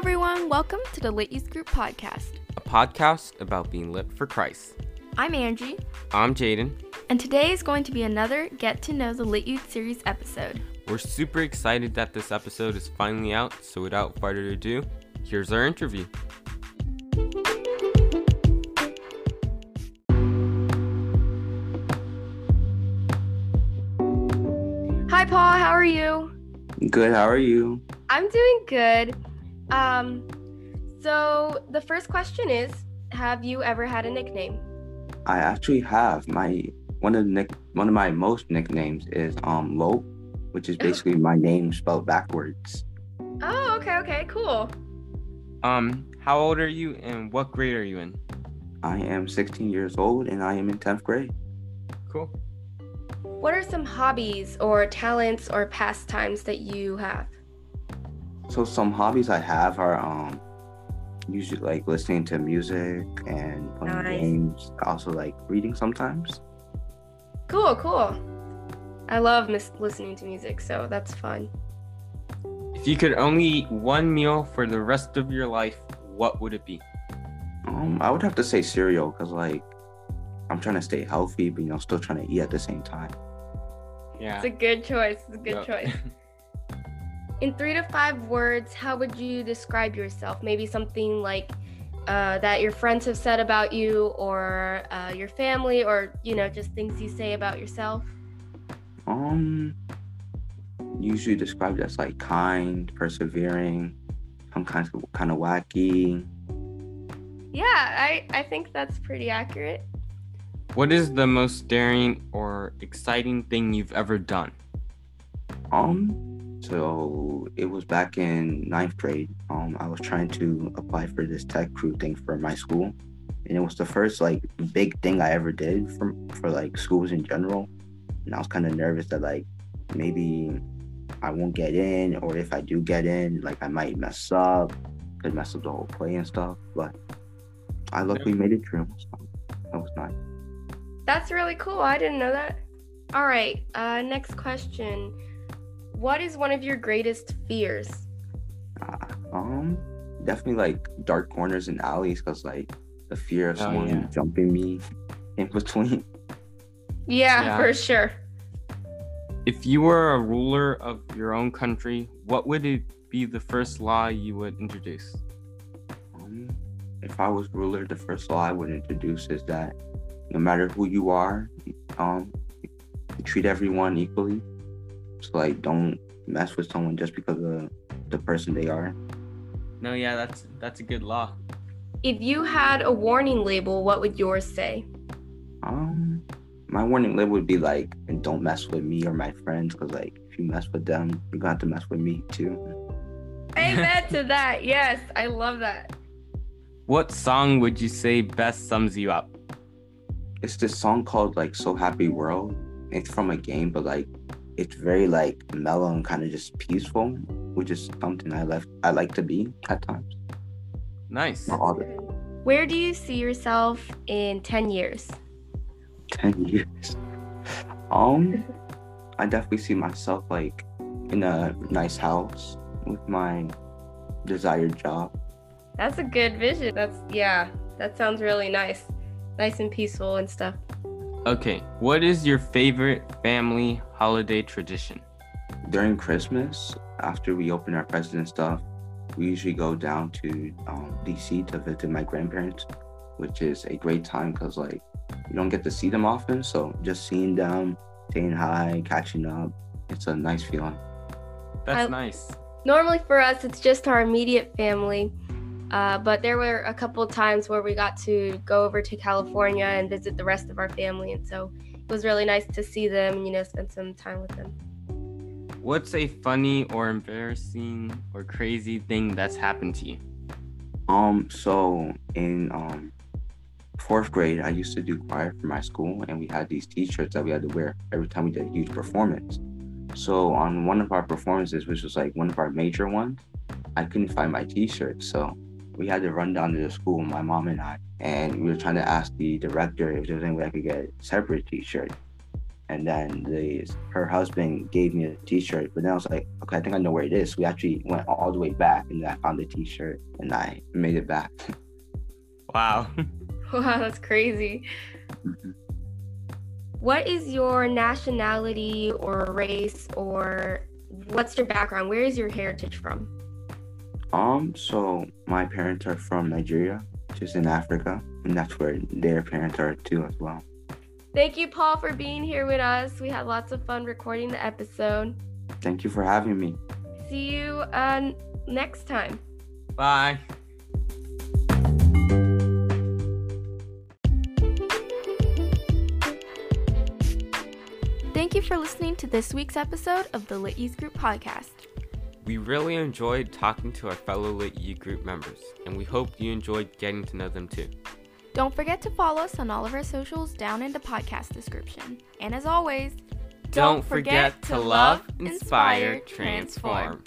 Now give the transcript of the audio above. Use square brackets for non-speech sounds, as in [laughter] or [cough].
everyone. Welcome to the Lit Youth Group podcast. a podcast about being lit for Christ. I'm Angie, I'm Jaden. and today is going to be another Get to Know the Lit Youth series episode. We're super excited that this episode is finally out, so without further ado, here's our interview. Hi, Paul. How are you? Good. How are you? I'm doing good. Um, so the first question is, have you ever had a nickname? I actually have my one of the nick one of my most nicknames is um Lope, which is basically my name spelled backwards. Oh, okay, okay, cool. Um, how old are you and what grade are you in? I am 16 years old and I am in 10th grade. Cool. What are some hobbies or talents or pastimes that you have? So some hobbies I have are um usually like listening to music and playing Nice. games. Also like reading sometimes. Cool, cool. I love mis- listening to music, so that's fun. If you could only eat one meal for the rest of your life, what would it be? Um, I would have to say cereal because like I'm trying to stay healthy, but you know, still trying to eat at the same time. Yeah. It's a good choice. It's a good Yup. choice. [laughs] In three to five words, how would you describe yourself? Maybe something like uh, that your friends have said about you, or uh, your family, or you know, just things you say about yourself. Um, usually described as like kind, persevering, some kind of kind of wacky. Yeah, I I think that's pretty accurate. what is the most daring or exciting thing you've ever done? Um, so it was back in ninth grade. Um, I was trying to apply for this tech crew thing for my school, and it was the first like big thing I ever did for for like schools in general. And I was kind of nervous that like maybe I won't get in, or if I do get in, like I might mess up, could mess up the whole play and stuff. But I luckily made it through. So that was nice. That's really cool. I didn't know that. All right. Uh, next question. What is one of your greatest fears? Uh, um, definitely like dark corners and alleys, cause like the fear of Oh, someone yeah. jumping me in between. [laughs] Yeah, Yeah. for sure. If you were a ruler of your own country, what would it be the first law you would introduce? Um, if I was ruler, the first law I would introduce is that no matter who you are, um, you treat everyone equally. So like, don't mess with someone just because of the person they are. No, yeah, that's that's a good law. If you had a warning label, what would yours say? Um, my warning label would be like, and don't mess with me or my friends, cause like if you mess with them, you're gonna have to mess with me too. Amen [laughs] to that. Yes, I love that. What song would you say best sums you up? it's this song called like So Happy World. It's from a game, but like it's very like mellow and kind of just peaceful, which is something I left I like to be at times. Nice. Not all the Where do you see yourself in 10 years? ten [laughs] years. Um I definitely see myself like in a nice house with my desired job. That's a good vision. That's, yeah, that sounds really nice. Nice and peaceful and stuff. Okay, what is your favorite family holiday tradition? During Christmas, after we open our presents and stuff, we usually go down to um, DC to visit my grandparents, which is a great time because like you don't get to see them often. So just seeing them, saying hi, catching up, it's a nice feeling. That's I- nice. Normally for us, it's just our immediate family. Uh, but there were a couple of times where we got to go over to California and visit the rest of our family. And so it was really nice to see them and, you know, spend some time with them. What's a funny or embarrassing or crazy thing that's happened to you? Um, so in um fourth grade, I used to do choir for my school, and we had these T-shirts that we had to wear every time we did a huge performance. So on one of our performances, which was like one of our major ones, I couldn't find my T-shirt, so we had to run down to the school, my mom and I, and we were trying to ask the director if there was any way I could get a separate T-shirt. and then the her husband gave me a T-shirt. But then I was like, okay, I think I know where it is. We actually went all the way back, and I found the T-shirt, and I made it back. [laughs] Wow. [laughs] Wow, that's crazy. What is your nationality or race or what's your background? Where is your heritage from? Um, so my parents are from Nigeria, just in Africa, and that's where their parents are too as well. Thank you, Paul, for being here with us. We had lots of fun recording the episode. Thank you for having me. See you uh, next time. Bye. Thank you for listening to this week's episode of the Lit Youth Group podcast. We really enjoyed talking to our fellow Lit Youth group members, and we hope you enjoyed getting to know them too. Don't forget to follow us on all of our socials down in the podcast description. And as always, Don't forget to love, inspire, transform.